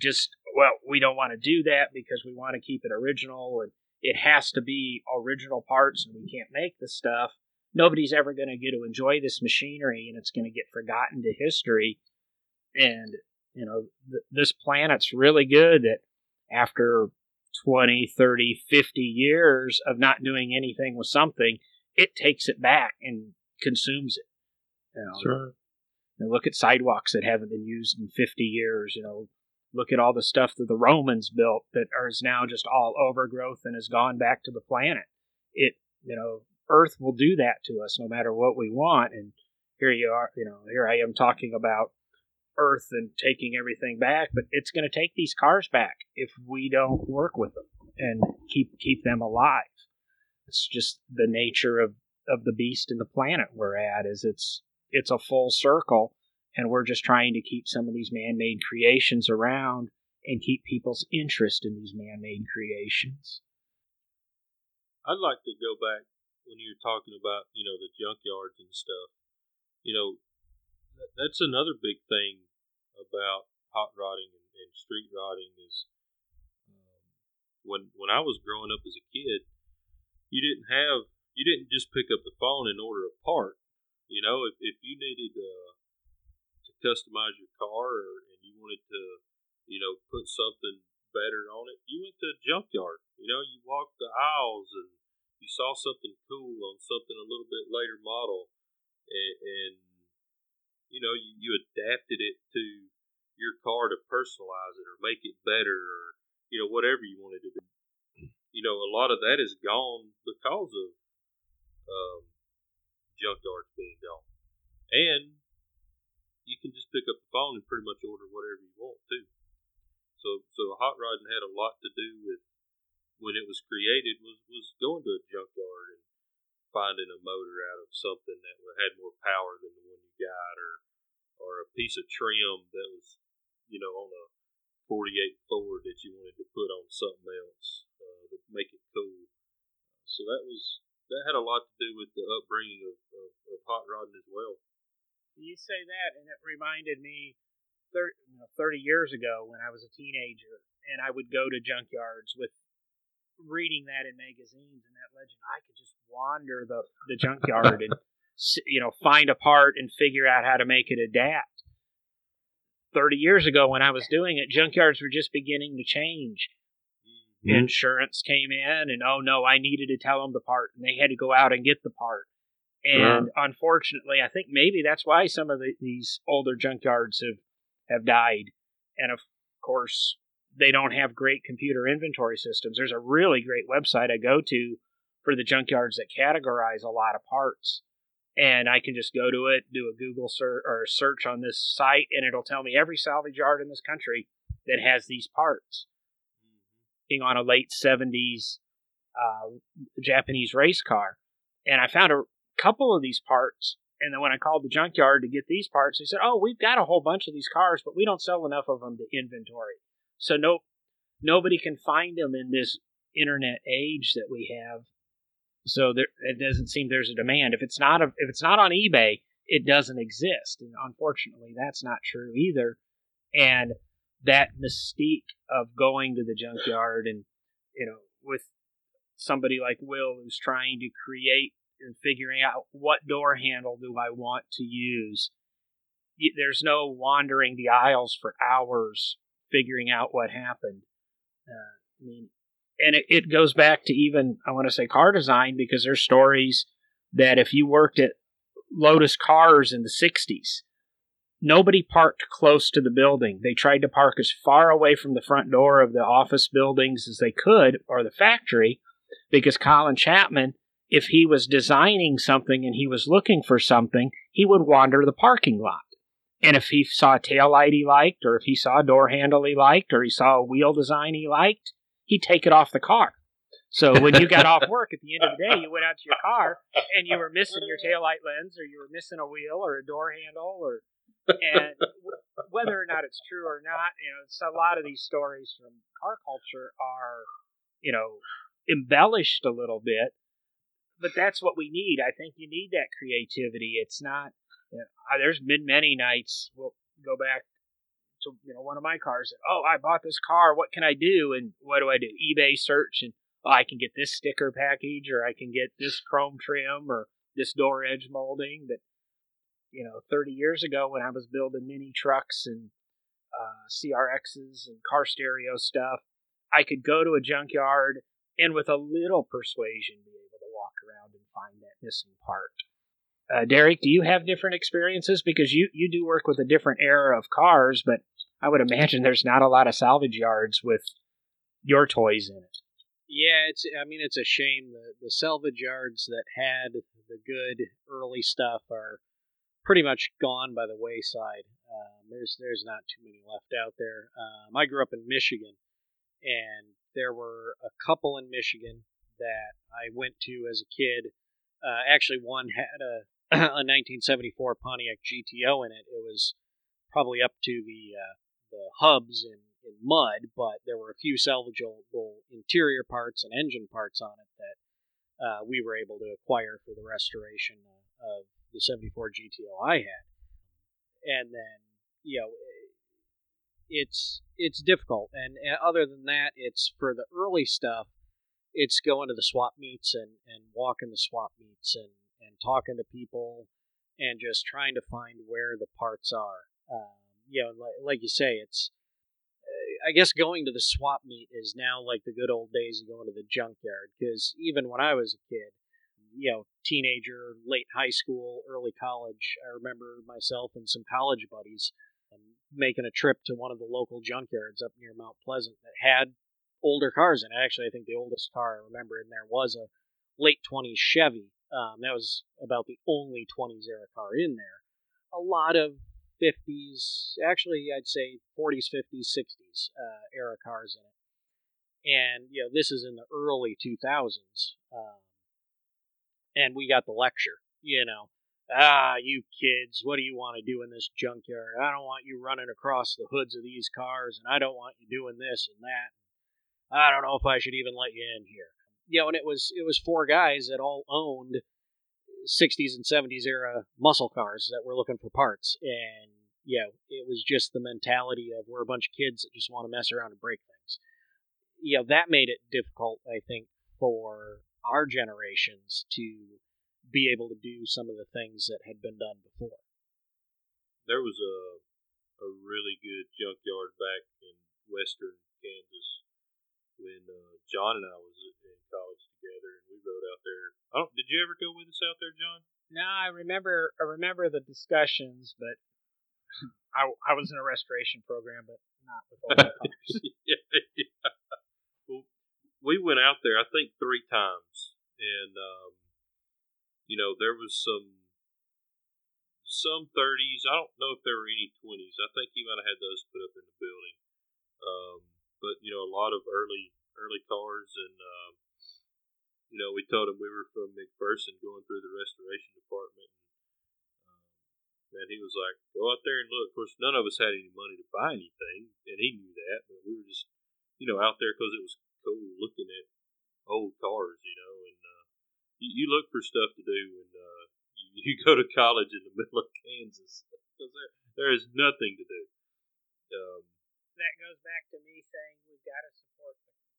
just, well, we don't want to do that because we want to keep it original and it has to be original parts and we can't make the stuff. Nobody's ever going to get to enjoy this machinery and it's going to get forgotten to history. And, you know, th- this planet's really good that after 20, 30, 50 years of not doing anything with something, it takes it back and consumes it. You know, Sure. and look at sidewalks that haven't been used in 50 years. You know, look at all the stuff that the Romans built that is now just all overgrowth and has gone back to the planet. It, you know, Earth will do that to us no matter what we want. And here you are, you know, here I am talking about Earth and taking everything back, but it's going to take these cars back if we don't work with them and keep keep them alive. It's just the nature of of the beast and the planet we're at. Is it's it's a full circle, and we're just trying to keep some of these man-made creations around and keep people's interest in these man-made creations. I'd like to go back when you were talking about, you know, the junkyards and stuff. You know, that's another big thing about hot rodding and, street rodding is um, when when I was growing up as a kid, you didn't have you didn't just pick up the phone and order a part. You know, if, if you needed uh, customize your car or and you wanted to, you know, put something better on it, you went to a junkyard. You know, you walked the aisles and you saw something cool on something a little bit later model, and, and you know, you, you adapted it to your car to personalize it or make it better or you know whatever you wanted to do. You know, a lot of that is gone because of um, junkyards being gone, and you can just pick up the phone and pretty much order whatever you want too. So, so hot rodding had a lot to do with when it was created was was going to a junkyard and finding a motor out of something that had more power than the one you got, or or a piece of trim that was, you know, on a 48 Ford that you wanted to put on something else uh, to make it cool. So that was that had a lot to do with the upbringing of, of, of hot rodding as well. You say that, and it reminded me 30, you know, 30 years ago when I was a teenager, and I would go to junkyards with reading that in magazines and that legend. I could just wander the, the junkyard and [laughs] you know find a part and figure out how to make it adapt. 30 years ago when I was doing it, junkyards were just beginning to change. Mhm. Insurance came in, and oh no, I needed to tell them the part, and they had to go out and get the part. And unfortunately, I think maybe that's why some of the, these older junkyards have have died. And of course, they don't have great computer inventory systems. There's a really great website I go to for the junkyards that categorize a lot of parts. And I can just go to it, do a Google search or search on this site, and it'll tell me every salvage yard in this country that has these parts. Being on a late 70s uh, Japanese race car. And I found a couple of these parts, And then when I called the junkyard to get these parts, they said, "Oh, we've got a whole bunch of these cars, but we don't sell enough of them to inventory. So no, nobody can find them in this internet age that we have. So there, it doesn't seem there's a demand. If it's not a, if it's not on eBay, it doesn't exist. And unfortunately, that's not true either. And that mystique of going to the junkyard and you know with somebody like Will who's trying to create and figuring out what door handle do I want to use. There's no wandering the aisles for hours figuring out what happened. Uh, I mean, and it, it goes back to even I want to say car design because there's stories that if you worked at Lotus Cars in the '60s, nobody parked close to the building. They tried to park as far away from the front door of the office buildings as they could or the factory because Colin Chapman, if he was designing something and he was looking for something, he would wander the parking lot. And if he saw a tail light he liked, or if he saw a door handle he liked, or he saw a wheel design he liked, he'd take it off the car. So when you got off work at the end of the day, you went out to your car and you were missing your tail light lens, or you were missing a wheel, or a door handle, or and whether or not it's true or not, you know, it's a lot of these stories from car culture are, you know, embellished a little bit, but that's what we need. I think you need that creativity. It's not. You know, there's been many nights. We'll go back to you know one of my cars. Oh, I bought this car. What can I do? And what do I do? eBay search and oh, I can get this sticker package, or I can get this chrome trim, or this door edge molding. But you know, 30 years ago when I was building mini trucks and uh, CRXs and car stereo stuff, I could go to a junkyard and with a little persuasion be able to walk around and find that missing part. Uh, Derek, do you have different experiences? Because you, you do work with a different era of cars, but I would imagine there's not a lot of salvage yards with your toys in it. Yeah, it's. I mean, it's a shame the the salvage yards that had the good early stuff are pretty much gone by the wayside. Um, there's there's not too many left out there. Um, I grew up in Michigan, and there were a couple in Michigan that I went to as a kid. Uh, actually, one had a, [clears throat] a 1974 Pontiac GTO in it. It was probably up to the uh, the hubs in, in mud, but there were a few salvageable interior parts and engine parts on it that uh, we were able to acquire for the restoration of the 74 GTO I had. And then, you know, it's it's difficult. And, and other than that, it's for the early stuff. It's going to the swap meets and, and walking the swap meets and, and talking to people and just trying to find where the parts are. Um, you know, like, like you say, it's uh, I guess going to the swap meet is now like the good old days of going to the junkyard because even when I was a kid, you know, teenager, late high school, early college, I remember myself and some college buddies making a trip to one of the local junkyards up near Mount Pleasant that had older cars in it. Actually, I think the oldest car I remember in there was a late 20s Chevy. Um, that was about the only 20s era car in there. A lot of 50s, actually, I'd say 40s, 50s, 60s uh, era cars in it. And, you know, this is in the early 2000s. Um, and we got the lecture, you know ah, you kids, what do you want to do in this junkyard? I don't want you running across the hoods of these cars, and I don't want you doing this and that. I don't know if I should even let you in here. You know, and it was it was four guys that all owned 60s and 70s era muscle cars that were looking for parts, and you know, it was just the mentality of we're a bunch of kids that just want to mess around and break things. You know, that made it difficult, I think, for our generations to be able to do some of the things that had been done before. There was a a really good junkyard back in western Kansas when uh, John and I was in college together, and we rode out there. I don't. Did you ever go with us out there, John? No, I remember. I remember the discussions, but [laughs] I, I was in a restoration program, but not with all the [laughs] cars. [laughs] yeah, yeah. Well, we went out there, I think, three times, and um, you know, there was some some 30s. I don't know if there were any 20s. I think he might have had those put up in the building. Um, but you know, a lot of early early cars, and um, you know, we told him we were from McPherson, going through the restoration department. man, he was like, go out there and look. Of course, none of us had any money to buy anything, and he knew that. But we were just, you know, out there because it was cool looking at old cars, you know. And uh, you, you look for stuff to do when uh, you, [laughs] you go to college in the middle of Kansas because there, there is nothing to do. Um, that goes back to me saying we've got to support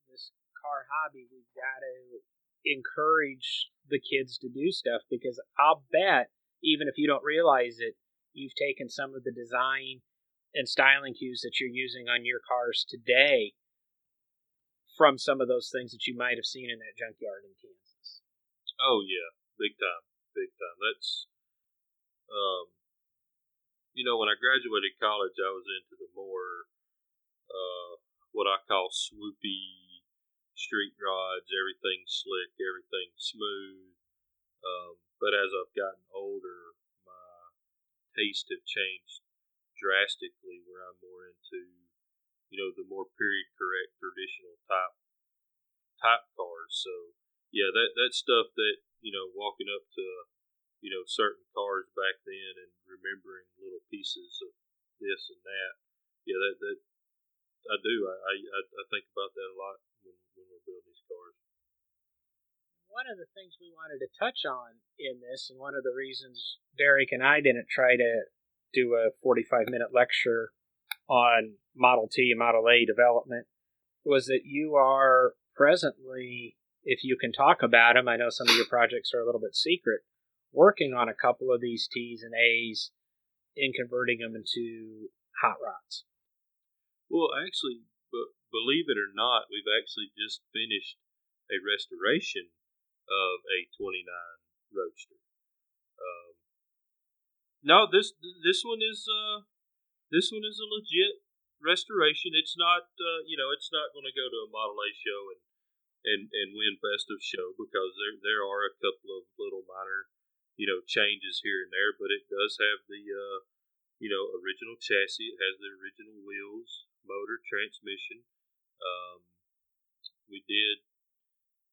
this car hobby. We've got to encourage the kids to do stuff because I'll bet, even if you don't realize it, you've taken some of the design and styling cues that you're using on your cars today from some of those things that you might have seen in that junkyard in Kansas. Oh yeah, big time, big time. That's um, you know, when I graduated college, I was into the more uh, what I call swoopy street rods. Everything slick, everything smooth. Um, but as I've gotten older, my taste have changed drastically. Where I'm more into, you know, the more period correct traditional type type cars. So yeah, that that stuff that you know, walking up to you know, certain cars back then and remembering little pieces of this and that. Yeah, that that I do. I I, I think about that a lot when, when we're building these cars. One of the things we wanted to touch on in this, and one of the reasons Derek and I didn't try to do a 45 minute lecture on Model T and Model A development, was that you are presently, if you can talk about them, I know some of your projects are a little bit secret, working on a couple of these T's and A's in converting them into hot rods. Well, actually, believe it or not, we've actually just finished a restoration of a 29 Roadster. Um, no, this this one is uh, this one is a legit restoration. It's not uh, you know it's not going to go to a Model A show and and and win best of show because there there are a couple of little minor you know, changes here and there, but it does have the, uh, you know, original chassis. It has the original wheels, motor, transmission. Um, we did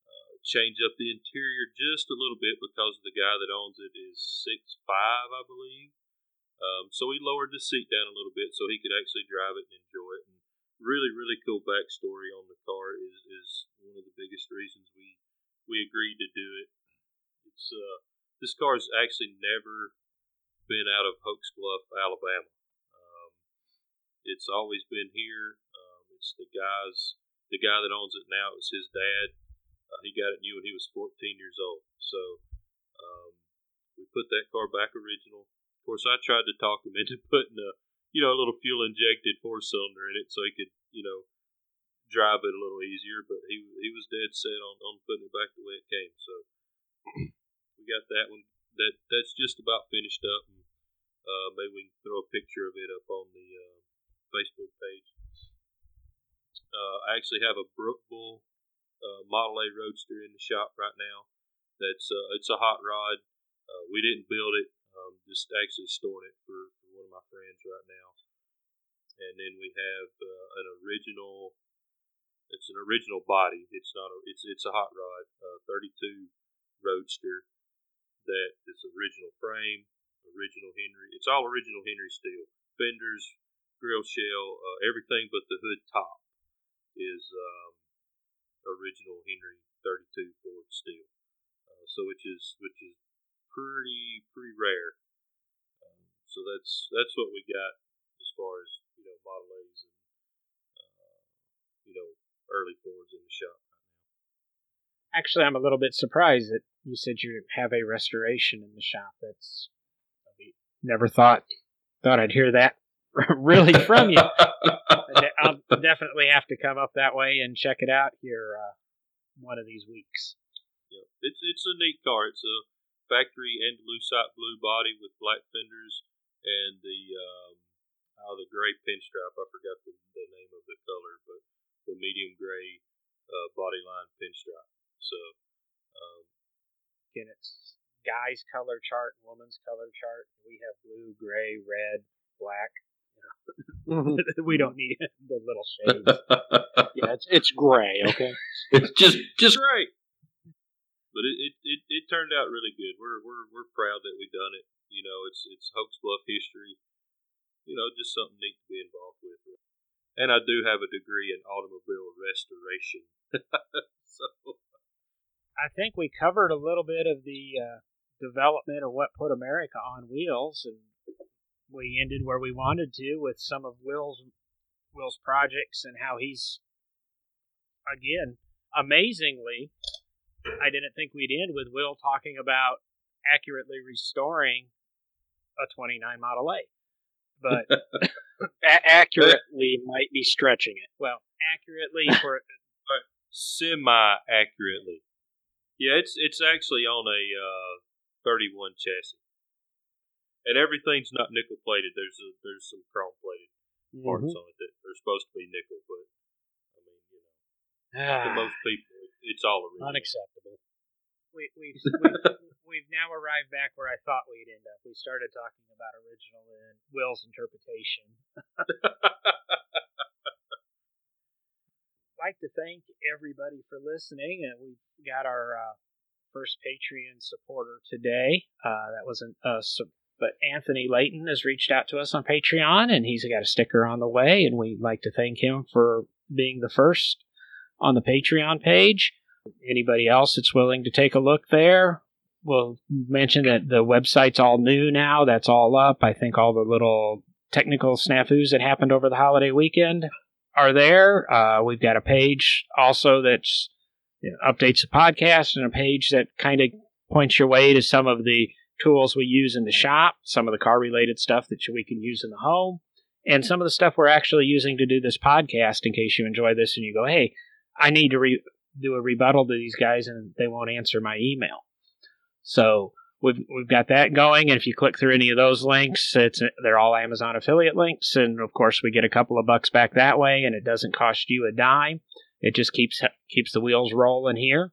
uh, change up the interior just a little bit because the guy that owns it is six five, I believe. Um, so we lowered the seat down a little bit so he could actually drive it and enjoy it. And really, really cool backstory on the car is, is one of the biggest reasons we we agreed to do it. It's uh, this actually never been out of Hokes Bluff, Alabama. It's always been here. Um, it's the guy's the guy that owns it now. It was his dad. Uh, he got it new when he was 14 years old. So um, we put that car back original. Of course, I tried to talk him into [laughs] putting a you know a little fuel injected four cylinder in it so he could you know drive it a little easier. But he he was dead set on, on putting it back the way it came. So [clears throat] we got that one. That that's just about finished up. And, uh, maybe we can throw a picture of it up on the uh, Facebook page. Uh, I actually have a Brookville uh, Model A Roadster in the shop right now. That's uh, it's a hot rod. Uh, we didn't build it. Um, just actually storing it for, for one of my friends right now. And then we have uh, an original. It's an original body. It's not a. It's it's a hot rod. Uh, 32 Roadster that it's original frame, original Henry. It's all original Henry steel. Fenders, grill shell, uh, everything but the hood top is um, original Henry 32 Ford steel. Uh, so which is which is pretty pretty rare. Um, so that's that's what we got as far as you know Model A's and uh, you know early Fords in the shop Actually, I'm a little bit surprised that you said you have a restoration in the shop. That's never thought thought I'd hear that [laughs] really from you. [laughs] I'll definitely have to come up that way and check it out here uh, one of these weeks. Yeah, it's it's a neat car. It's a factory Andalusite blue body with black fenders and the um, oh, the gray pinstripe. I forgot the, the name of the color, but the medium gray uh, body line pinstripe. So, um, again, it's guy's color chart, woman's color chart. We have blue, gray, red, black. [laughs] we don't need the little shades. [laughs] yeah, it's it's gray. Okay, [laughs] it's just just great. but it, it, it, it turned out really good. We're we're we're proud that we done it. You know, it's it's Hokes Bluff history. You know, just something neat to be involved with. And I do have a degree in automobile restoration. so I think we covered a little bit of the uh, development of what put America on wheels, and we ended where we wanted to with some of Will's Will's projects and how he's again amazingly. I didn't think we'd end with Will talking about accurately restoring a 29 Model A, but [laughs] A- accurately might be stretching it. well, accurately [laughs] for semi accurately. Yeah, it's it's actually on a uh, 31 chassis, and everything's not nickel plated. There's a, there's some chrome plated parts Mhm. on it that are supposed to be nickel, but I mean, you know, to Ah, most people, it's all original. unacceptable. we, we've, we've, [laughs] we've now arrived back where I thought we'd end up. We started talking about original and Will's interpretation. [laughs] like to thank everybody for listening, and we got our uh, first Patreon supporter today. Uh, that wasn't us, but Anthony Layton has reached out to us on Patreon, and he's got a sticker on the way, and we'd like to thank him for being the first on the Patreon page. Anybody else that's willing to take a look there, we'll mention that the website's all new now. That's all up. I think all the little technical snafus that happened over the holiday weekend are there. Uh, we've got a page also that's you know, updates the podcast and a page that kind of points your way to some of the tools we use in the shop, some of the car related stuff that we can use in the home, and some of the stuff we're actually using to do this podcast in case you enjoy this and you go, hey, I need to re- do a rebuttal to these guys and they won't answer my email. So we've we've got that going, and if you click through any of those links, it's they're all Amazon affiliate links, and of course we get a couple of bucks back that way, and it doesn't cost you a dime. It just keeps keeps the wheels rolling here,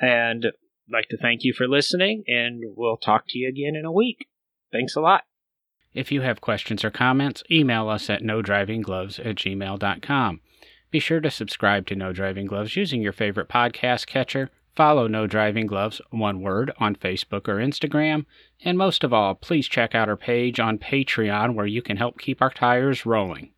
and like to thank you for listening, and we'll talk to you again in a week. Thanks a lot. If you have questions or comments, email us at no driving gloves at gmail.com. Be sure to subscribe to No Driving Gloves using your favorite podcast catcher. Follow No Driving Gloves, one word, on Facebook or Instagram. And most of all, please check out our page on Patreon where you can help keep our tires rolling.